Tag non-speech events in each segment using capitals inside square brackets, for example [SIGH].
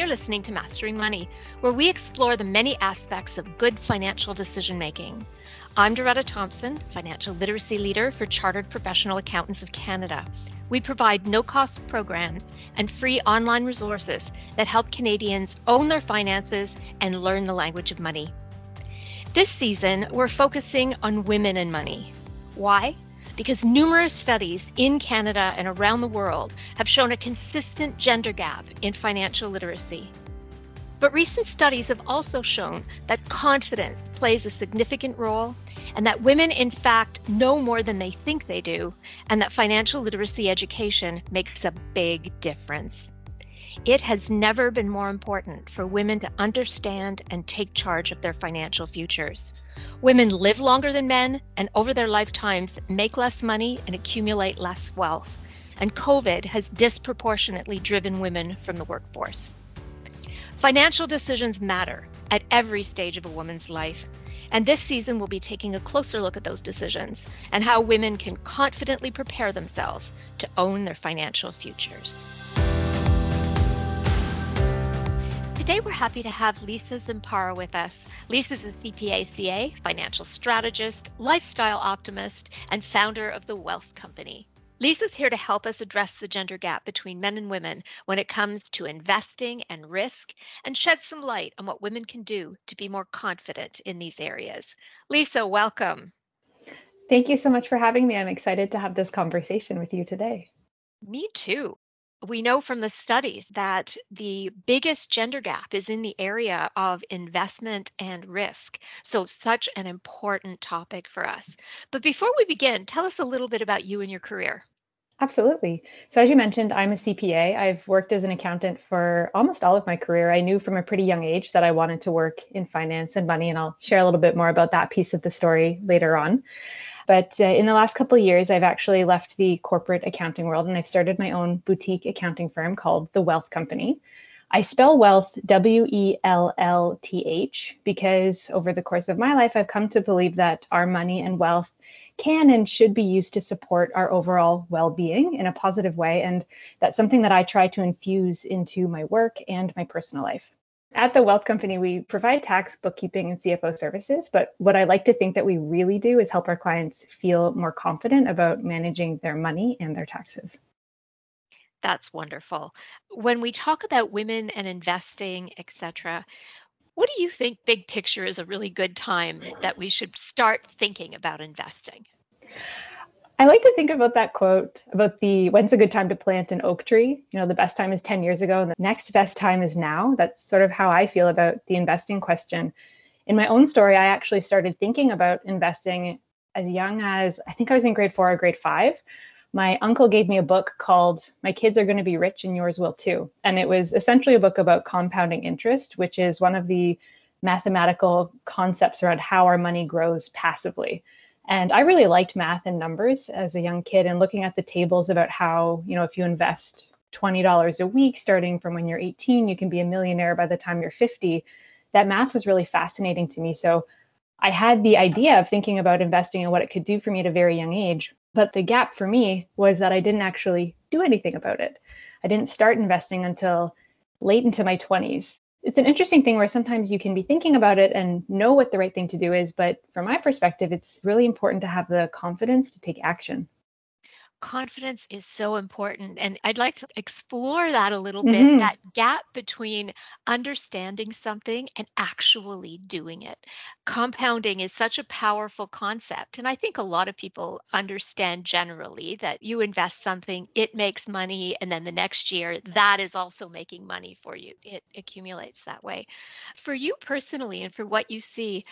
You're listening to Mastering Money, where we explore the many aspects of good financial decision making. I'm Doretta Thompson, financial literacy leader for Chartered Professional Accountants of Canada. We provide no cost programs and free online resources that help Canadians own their finances and learn the language of money. This season, we're focusing on women and money. Why? Because numerous studies in Canada and around the world have shown a consistent gender gap in financial literacy. But recent studies have also shown that confidence plays a significant role and that women, in fact, know more than they think they do, and that financial literacy education makes a big difference. It has never been more important for women to understand and take charge of their financial futures. Women live longer than men and over their lifetimes make less money and accumulate less wealth. And COVID has disproportionately driven women from the workforce. Financial decisions matter at every stage of a woman's life. And this season, we'll be taking a closer look at those decisions and how women can confidently prepare themselves to own their financial futures. Today, we're happy to have Lisa Zampara with us. Lisa's is a CPA CA, financial strategist, lifestyle optimist, and founder of the Wellth Company. Lisa's here to help us address the gender gap between men and women when it comes to investing and risk and shed some light on what women can do to be more confident in these areas. Lisa, welcome. Thank you so much for having me. I'm excited to have this conversation with you today. Me too we know from the studies that the biggest gender gap is in the area of investment and risk. So, such an important topic for us. But before we begin, tell us a little bit about you and your career. Absolutely. So, as you mentioned, I'm a CPA. I've worked as an accountant for almost all of my career. I knew from a pretty young age that I wanted to work in finance and money, and I'll share a little bit more about that piece of the story later on. But uh, in the last couple of years, I've actually left the corporate accounting world and I've started my own boutique accounting firm called The Wellth Company. I spell wealth W E L L T H because over the course of my life, I've come to believe that our money and wealth can and should be used to support our overall well being in a positive way. And that's something that I try to infuse into my work and my personal life. At the Wellth Company, we provide tax, bookkeeping, and CFO services. But what I like to think that we really do is help our clients feel more confident about managing their money and their taxes. That's wonderful. When we talk about women and investing, etc., what do you think big picture is a really good time that we should start thinking about investing? I like to think about that quote about the when's a good time to plant an oak tree? You know, the best time is 10 years ago and the next best time is now. That's sort of how I feel about the investing question. In my own story, I actually started thinking about investing as young as I think I was in grade four or grade five. My uncle gave me a book called My Kids Are Going to Be Rich and Yours Will Too. And it was essentially a book about compounding interest, which is one of the mathematical concepts around how our money grows passively. And I really liked math and numbers as a young kid and looking at the tables about how, you know, if you invest $20 a week starting from when you're 18, you can be a millionaire by the time you're 50. That math was really fascinating to me. So I had the idea of thinking about investing and what it could do for me at a very young age. But the gap for me was that I didn't actually do anything about it. I didn't start investing until late into my 20s it's an interesting thing where sometimes you can be thinking about it and know what the right thing to do is but from my perspective it's really important to have the confidence to take action confidence is so important. And I'd like to explore that a little bit mm-hmm. that gap between understanding something and actually doing it. Compounding is such a powerful concept. And I think a lot of people understand generally that you invest something, it makes money, and then the next year that is also making money for you. It accumulates that way. For you personally, and for what you see,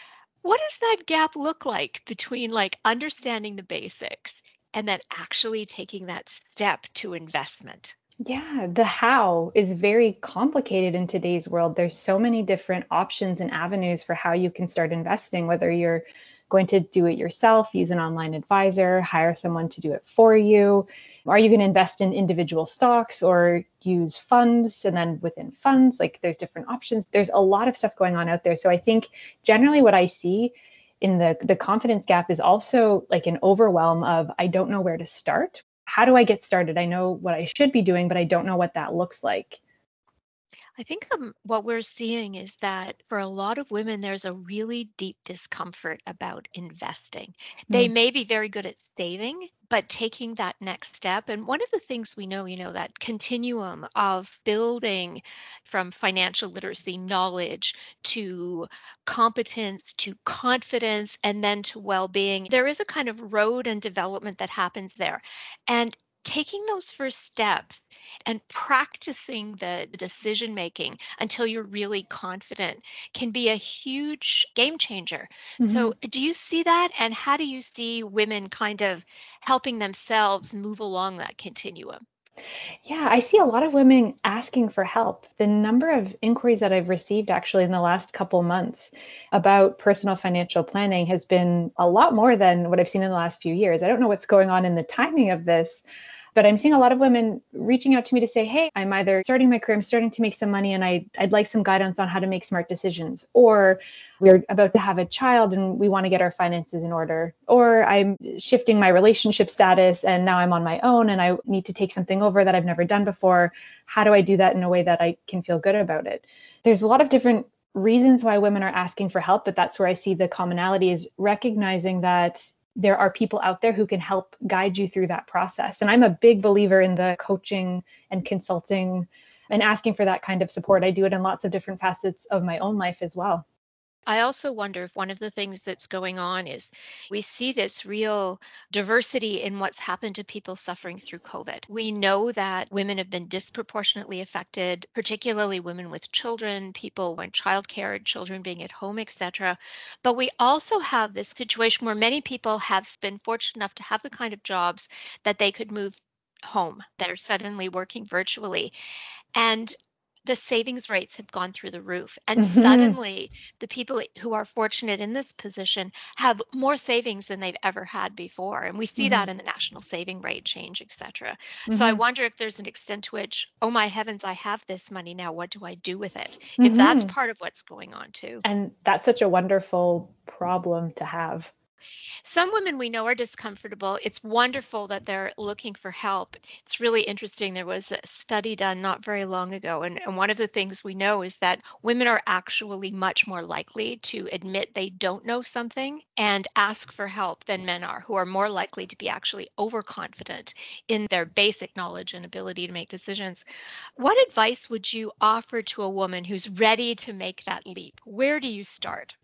what does that gap look like between like understanding the basics and then actually taking that step to investment. Yeah, the how is very complicated in today's world. There's so many different options and avenues for how you can start investing, whether you're going to do it yourself, use an online advisor, hire someone to do it for you. Are you going to invest in individual stocks or use funds? And then within funds, like there's different options. There's a lot of stuff going on out there. So I think generally what I see in the the confidence gap is also like an overwhelm of I don't know where to start. How do I get started? I know what I should be doing, but I don't know what that looks like. I think um, what we're seeing is that for a lot of women, there's a really deep discomfort about investing. They mm. may be very good at saving, but taking that next step. And one of the things we know, you know, that continuum of building from financial literacy knowledge to competence to confidence and then to well being, there is a kind of road and development that happens there. And taking those first steps and practicing the decision making until you're really confident can be a huge game changer. Mm-hmm. So, do you see that? And how do you see women kind of helping themselves move along that continuum? Yeah, I see a lot of women asking for help. The number of inquiries that I've received actually in the last couple months about personal financial planning has been a lot more than what I've seen in the last few years. I don't know what's going on in the timing of this, but I'm seeing a lot of women reaching out to me to say, hey, I'm either starting my career, I'm starting to make some money, and I, I'd like some guidance on how to make smart decisions. Or we're about to have a child and we want to get our finances in order. Or I'm shifting my relationship status and now I'm on my own and I need to take something over that I've never done before. How do I do that in a way that I can feel good about it? There's a lot of different reasons why women are asking for help, but that's where I see the commonality is recognizing that there are people out there who can help guide you through that process. And I'm a big believer in the coaching and consulting and asking for that kind of support. I do it in lots of different facets of my own life as well. I also wonder if one of the things that's going on is we see this real diversity in what's happened to people suffering through COVID. We know that women have been disproportionately affected, particularly women with children, people when childcare, children being at home, etc. But we also have this situation where many people have been fortunate enough to have the kind of jobs that they could move home that are suddenly working virtually. And the savings rates have gone through the roof and mm-hmm. suddenly the people who are fortunate in this position have more savings than they've ever had before and we see mm-hmm. that in the national saving rate change etc mm-hmm. so i mm-hmm. wonder if there's an extent to which oh my heavens i have this money now what do i do with it if that's mm-hmm. part of what's going on too and that's such a wonderful problem to have some women we know are discomfortable. It's wonderful that they're looking for help. It's really interesting. There was a study done not very long ago, and, and one of the things we know is that women are actually much more likely to admit they don't know something and ask for help than men are, who are more likely to be actually overconfident in their basic knowledge and ability to make decisions. What advice would you offer to a woman who's ready to make that leap? Where do you start?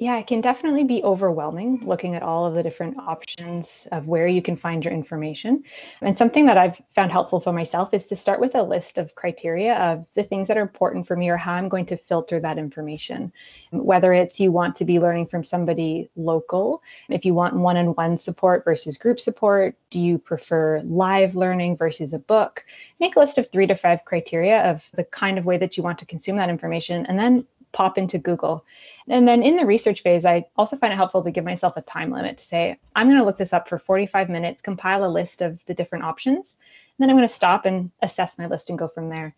Yeah, it can definitely be overwhelming looking at all of the different options of where you can find your information. And something that I've found helpful for myself is to start with a list of criteria of the things that are important for me or how I'm going to filter that information. Whether it's you want to be learning from somebody local, if you want one on one support versus group support, do you prefer live learning versus a book? Make a list of three to five criteria of the kind of way that you want to consume that information and then pop into Google. And then in the research phase, I also find it helpful to give myself a time limit to say, I'm going to look this up for 45 minutes, compile a list of the different options, and then I'm going to stop and assess my list and go from there.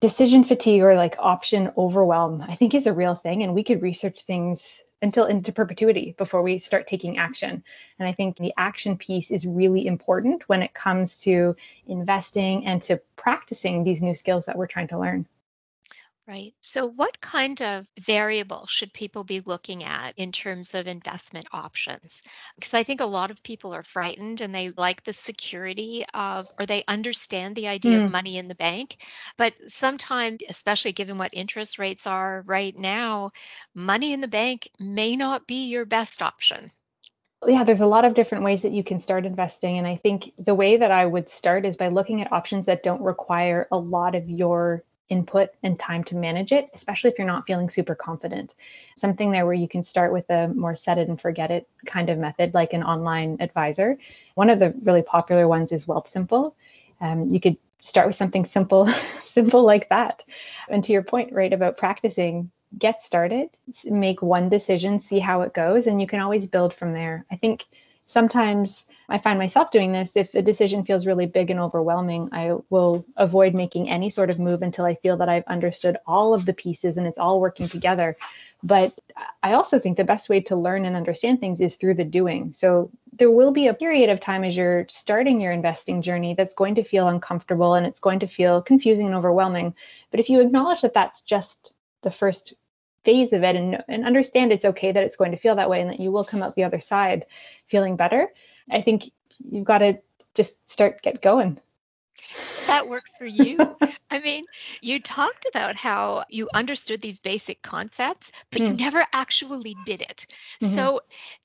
Decision fatigue or like option overwhelm, I think is a real thing. And we could research things until into perpetuity before we start taking action. And I think the action piece is really important when it comes to investing and to practicing these new skills that we're trying to learn. Right. So, what kind of variable should people be looking at in terms of investment options? Because I think a lot of people are frightened and they like the security of, or they understand the idea mm. of money in the bank. But sometimes, especially given what interest rates are right now, money in the bank may not be your best option. Yeah, there's a lot of different ways that you can start investing. And I think the way that I would start is by looking at options that don't require a lot of your input and time to manage it, especially if you're not feeling super confident. Something there where you can start with a more set it and forget it kind of method, like an online advisor. One of the really popular ones is Wealthsimple. Um, you could start with something simple, [LAUGHS] simple like that. And to your point, right, about practicing, get started, make one decision, see how it goes, and you can always build from there. I think sometimes I find myself doing this. If a decision feels really big and overwhelming, I will avoid making any sort of move until I feel that I've understood all of the pieces and it's all working together. But I also think the best way to learn and understand things is through the doing. So there will be a period of time as you're starting your investing journey that's going to feel uncomfortable and it's going to feel confusing and overwhelming. But if you acknowledge that that's just the first phase of it and, and understand it's okay that it's going to feel that way and that you will come out the other side feeling better, I think you've got to just start get going that worked for you? I mean, you talked about how you understood these basic concepts, but mm. you never actually did it. Mm-hmm. So,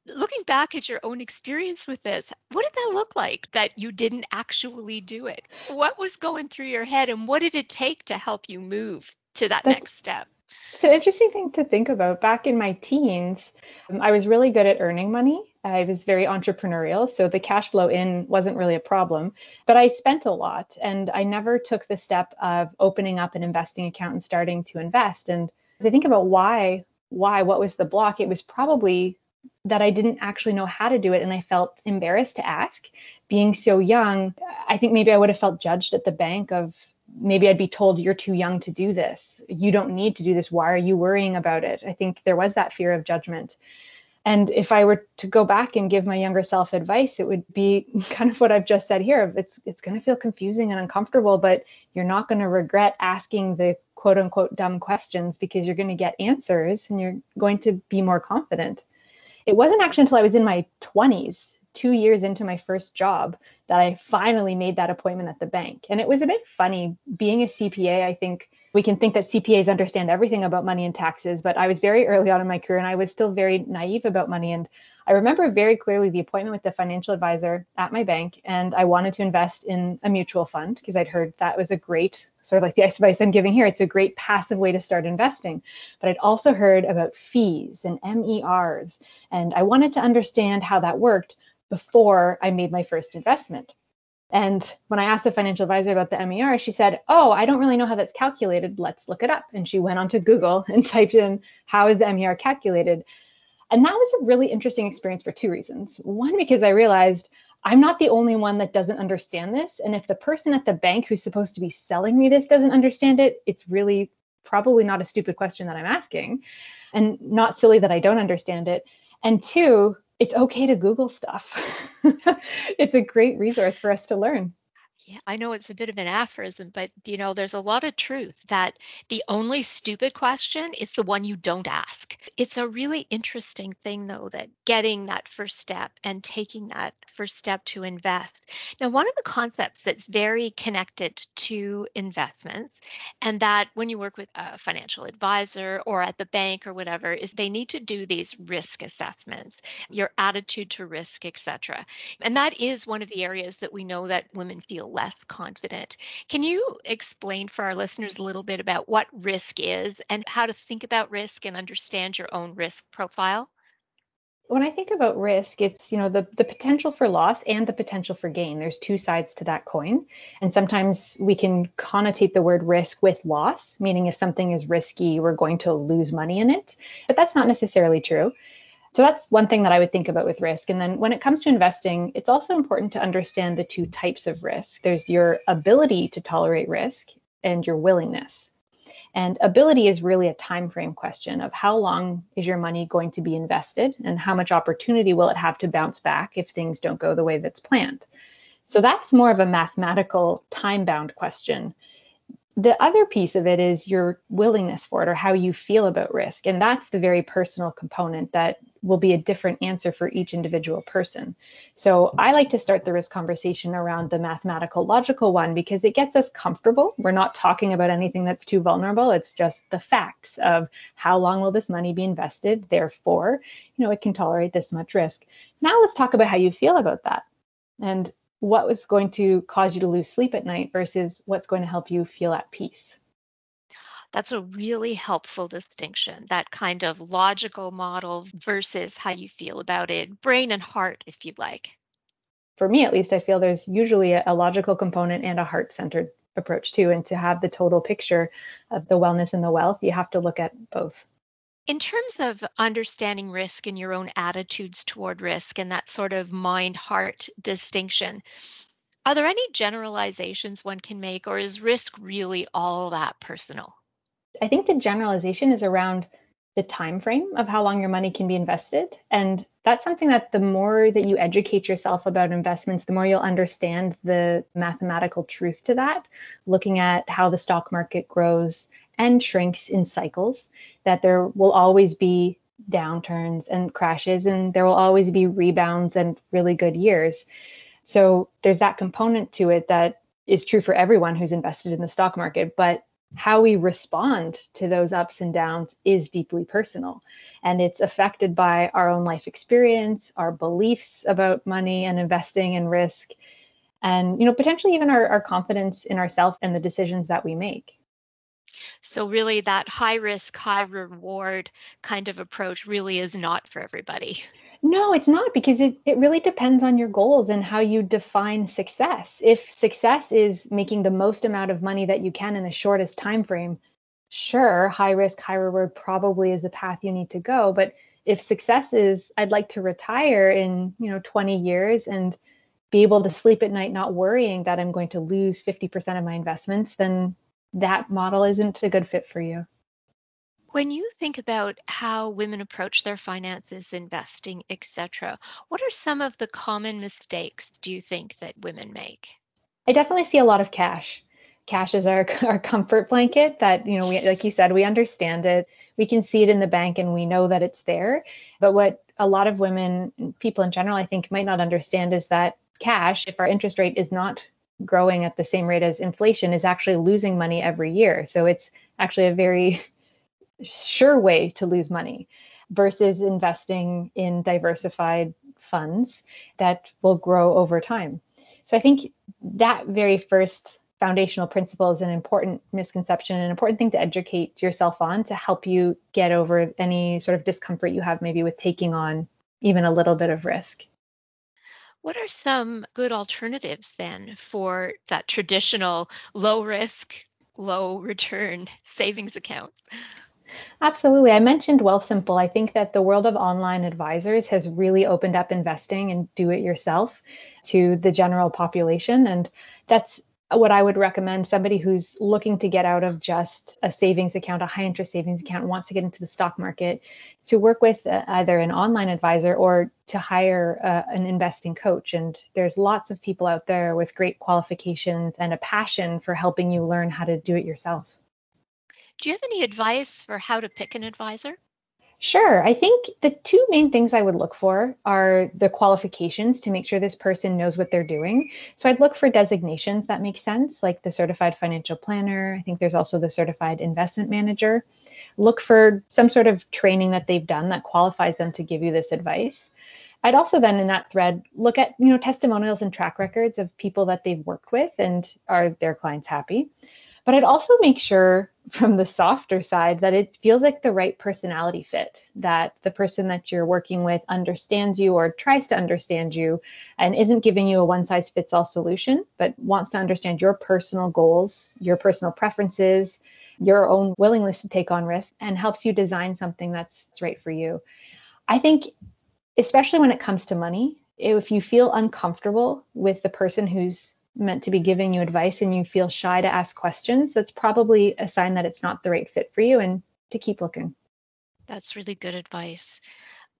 looking back at your own experience with this, what did that look like that you didn't actually do it? What was going through your head, and what did it take to help you move to that That's, next step? It's an interesting thing to think about. Back in my teens, um, I was really good at earning money. I was very entrepreneurial, so the cash flow in wasn't really a problem. But I spent a lot, and I never took the step of opening up an investing account and starting to invest. And as I think about why, why, what was the block? It was probably that I didn't actually know how to do it, and I felt embarrassed to ask. Being so young, I think maybe I would have felt judged at the bank of maybe I'd be told, you're too young to do this. You don't need to do this. Why are you worrying about it? I think there was that fear of judgment. And if I were to go back and give my younger self advice, it would be [LAUGHS] kind of what I've just said here. It's it's going to feel confusing and uncomfortable, but you're not going to regret asking the quote unquote dumb questions because you're going to get answers and you're going to be more confident. It wasn't actually until I was in my 20s two years into my first job that I finally made that appointment at the bank. And it was a bit funny being a CPA. I think we can think that CPAs understand everything about money and taxes, but I was very early on in my career and I was still very naive about money. And I remember very clearly the appointment with the financial advisor at my bank. And I wanted to invest in a mutual fund because I'd heard that was a great sort of like the advice I'm giving here. It's a great passive way to start investing. But I'd also heard about fees and MERs. And I wanted to understand how that worked before I made my first investment. And when I asked the financial advisor about the MER, she said, Oh, I don't really know how that's calculated. Let's look it up. And she went onto Google [LAUGHS] and typed in, How is the MER calculated? And that was a really interesting experience for two reasons. One, because I realized I'm not the only one that doesn't understand this. And if the person at the bank who's supposed to be selling me this doesn't understand it, it's really probably not a stupid question that I'm asking and not silly that I don't understand it. And two, it's okay to Google stuff. [LAUGHS] it's a great resource for us to learn. Yeah, I know it's a bit of an aphorism, but you know, there's a lot of truth that the only stupid question is the one you don't ask. It's a really interesting thing, though, that getting that first step and taking that first step to invest. Now, one of the concepts that's very connected to investments, and that when you work with a financial advisor or at the bank or whatever, is they need to do these risk assessments, your attitude to risk, etc. And that is one of the areas that we know that women feel less confident. Can you explain for our listeners a little bit about what risk is and how to think about risk and understand your own risk profile? when I think about risk, it's you know the the potential for loss and the potential for gain. There's two sides to that coin, and sometimes we can connotate the word risk with loss, meaning if something is risky, we're going to lose money in it. But that's not necessarily true. So that's one thing that I would think about with risk. And then when it comes to investing, it's also important to understand the two types of risk. There's your ability to tolerate risk and your willingness. And ability is really a time frame question of how long is your money going to be invested and how much opportunity will it have to bounce back if things don't go the way that's planned. So that's more of a mathematical time bound question the other piece of it is your willingness for it or how you feel about risk. And that's the very personal component that will be a different answer for each individual person. So I like to start the risk conversation around the mathematical logical one because it gets us comfortable. We're not talking about anything that's too vulnerable. It's just the facts of how long will this money be invested? Therefore, you know, it can tolerate this much risk. Now let's talk about how you feel about that. And what was going to cause you to lose sleep at night versus what's going to help you feel at peace. That's a really helpful distinction, that kind of logical model versus how you feel about it, brain and heart, if you'd like. For me, at least, I feel there's usually a, a logical component and a heart centered approach too. And to have the total picture of the wellness and the wealth, you have to look at both. In terms of understanding risk and your own attitudes toward risk and that sort of mind heart distinction, are there any generalizations one can make, or is risk really all that personal? I think the generalization is around the time frame of how long your money can be invested and that's something that the more that you educate yourself about investments the more you'll understand the mathematical truth to that looking at how the stock market grows and shrinks in cycles that there will always be downturns and crashes and there will always be rebounds and really good years. So there's that component to it that is true for everyone who's invested in the stock market but how we respond to those ups and downs is deeply personal. And it's affected by our own life experience our beliefs about money and investing and risk and you know potentially even our, our confidence in ourselves and the decisions that we make so really that high risk high reward kind of approach really is not for everybody no, it's not because it, it really depends on your goals and how you define success. If success is making the most amount of money that you can in the shortest time frame, sure, high risk, high reward probably is the path you need to go. But if success is I'd like to retire in, you know, 20 years and be able to sleep at night not worrying that I'm going to lose 50% of my investments, then that model isn't a good fit for you. When you think about how women approach their finances, investing, etc., what are some of the common mistakes do you think that women make? I definitely see a lot of cash. Cash is our [LAUGHS] our comfort blanket that, you know, we like you said, we understand it. We can see it in the bank and we know that it's there. But what a lot of women, people in general, I think might not understand is that cash, if our interest rate is not growing at the same rate as inflation, is actually losing money every year. So it's actually a very [LAUGHS] sure way to lose money versus investing in diversified funds that will grow over time. So I think that very first foundational principle is an important misconception, an important thing to educate yourself on to help you get over any sort of discomfort you have maybe with taking on even a little bit of risk. What are some good alternatives then for that traditional low risk, low return [LAUGHS] savings account? Absolutely. I mentioned Wealthsimple. I think that the world of online advisors has really opened up investing and do it yourself to the general population. And that's what I would recommend somebody who's looking to get out of just a savings account, a high interest savings account, wants to get into the stock market, to work with uh, either an online advisor or to hire uh, an investing coach. And there's lots of people out there with great qualifications and a passion for helping you learn how to do it yourself. Do you have any advice for how to pick an advisor? Sure. I think the two main things I would look for are the qualifications to make sure this person knows what they're doing. So I'd look for designations that make sense, like the certified financial planner. I think there's also the certified investment manager. Look for some sort of training that they've done that qualifies them to give you this advice. I'd also then in that thread look at, you know, testimonials and track records of people that they've worked with and are their clients happy. But I'd also make sure [LAUGHS] from the softer side that it feels like the right personality fit, that the person that you're working with understands you or tries to understand you and isn't giving you a one size fits all solution, but wants to understand your personal goals, your personal preferences, your own willingness to take on risk, and helps you design something that's right for you. I think, especially when it comes to money, if you feel uncomfortable with the person who's meant to be giving you advice and you feel shy to ask questions, that's probably a sign that it's not the right fit for you and to keep looking. That's really good advice.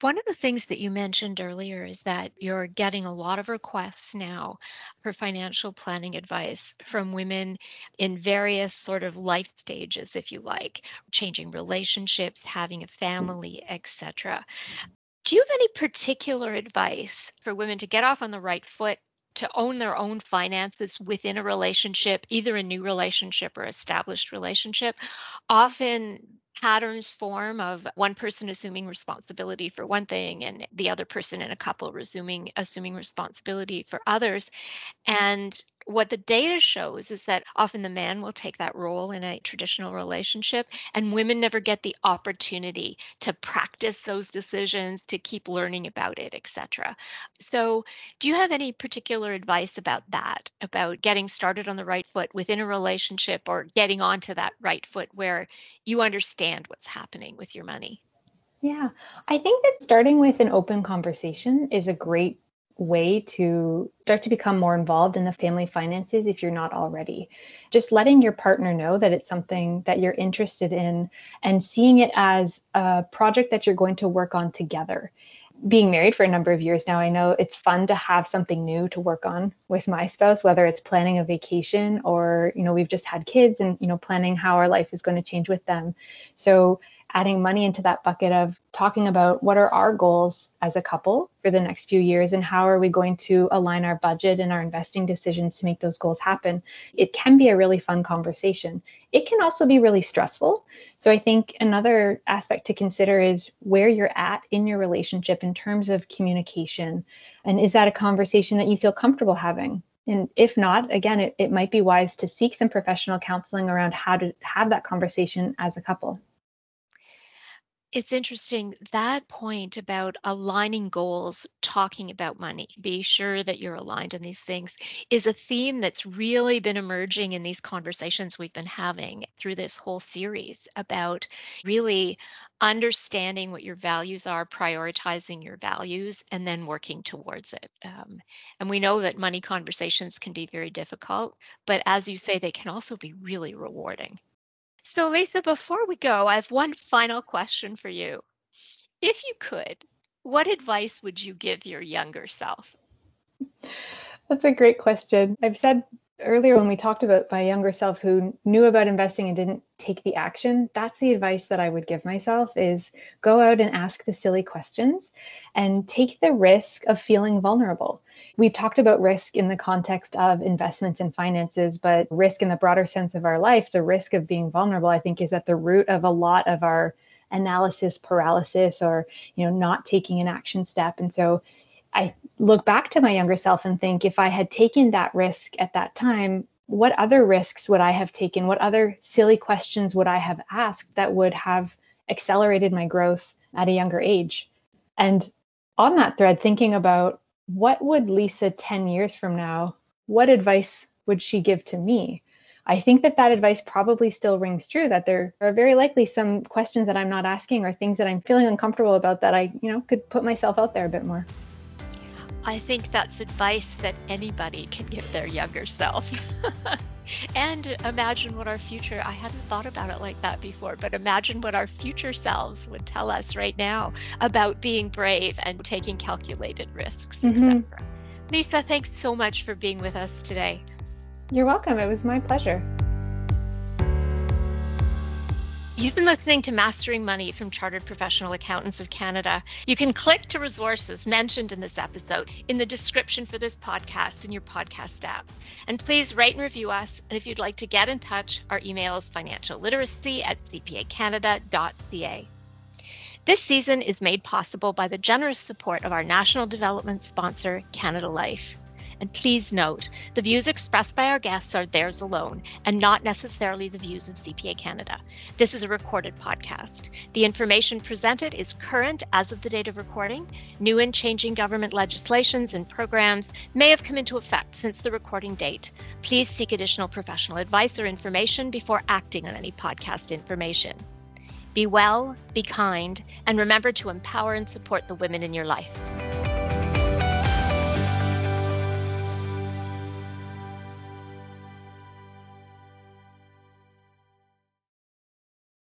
One of the things that you mentioned earlier is that you're getting a lot of requests now for financial planning advice from women in various sort of life stages, if you like, changing relationships, having a family, etc. Do you have any particular advice for women to get off on the right foot to own their own finances within a relationship, either a new relationship or established relationship, often patterns form of one person assuming responsibility for one thing and the other person in a couple resuming assuming responsibility for others. And what the data shows is that often the man will take that role in a traditional relationship and women never get the opportunity to practice those decisions to keep learning about it etc so do you have any particular advice about that about getting started on the right foot within a relationship or getting onto that right foot where you understand what's happening with your money? Yeah, I think that starting with an open conversation is a great way to start to become more involved in the family finances if you're not already. Just letting your partner know that it's something that you're interested in and seeing it as a project that you're going to work on together. Being married for a number of years now, I know it's fun to have something new to work on with my spouse, whether it's planning a vacation or, you know, we've just had kids and, you know, planning how our life is going to change with them. So adding money into that bucket of talking about what are our goals as a couple for the next few years and how are we going to align our budget and our investing decisions to make those goals happen. It can be a really fun conversation. It can also be really stressful. So I think another aspect to consider is where you're at in your relationship in terms of communication. And is that a conversation that you feel comfortable having? And if not, again, it, it might be wise to seek some professional counseling around how to have that conversation as a couple. It's interesting that point about aligning goals, talking about money, be sure that you're aligned in these things is a theme that's really been emerging in these conversations we've been having through this whole series about really understanding what your values are, prioritizing your values, and then working towards it. Um, and we know that money conversations can be very difficult, but as you say, they can also be really rewarding. So, Lisa, before we go, I have one final question for you. If you could, what advice would you give your younger self? That's a great question. I've said earlier when we talked about my younger self who knew about investing and didn't take the action that's the advice that i would give myself is go out and ask the silly questions and take the risk of feeling vulnerable. We've talked about risk in the context of investments and finances but risk in the broader sense of our life the risk of being vulnerable i think is at the root of a lot of our analysis paralysis or you know not taking an action step. And so I look back to my younger self and think if I had taken that risk at that time, what other risks would I have taken? What other silly questions would I have asked that would have accelerated my growth at a younger age? And on that thread, thinking about what would Lisa 10 years from now, what advice would she give to me? I think that that advice probably still rings true that there are very likely some questions that I'm not asking or things that I'm feeling uncomfortable about that I, you know, could put myself out there a bit more. I think that's advice that anybody can give their younger self. [LAUGHS] and imagine what our future, I hadn't thought about it like that before, but imagine what our future selves would tell us right now about being brave and taking calculated risks, mm-hmm. etc. Lisa, thanks so much for being with us today. You're welcome. It was my pleasure. You've been listening to Mastering Money from Chartered Professional Accountants of Canada. You can click to resources mentioned in this episode in the description for this podcast in your podcast app. And please rate and review us. And if you'd like to get in touch, our email is financialliteracy at cpacanada.ca. This season is made possible by the generous support of our national development sponsor, Canada Life. And please note, the views expressed by our guests are theirs alone and not necessarily the views of CPA Canada. This is a recorded podcast. The information presented is current as of the date of recording. New and changing government legislations and programs may have come into effect since the recording date. Please seek additional professional advice or information before acting on any podcast information. Be well, be kind, and remember to empower and support the women in your life.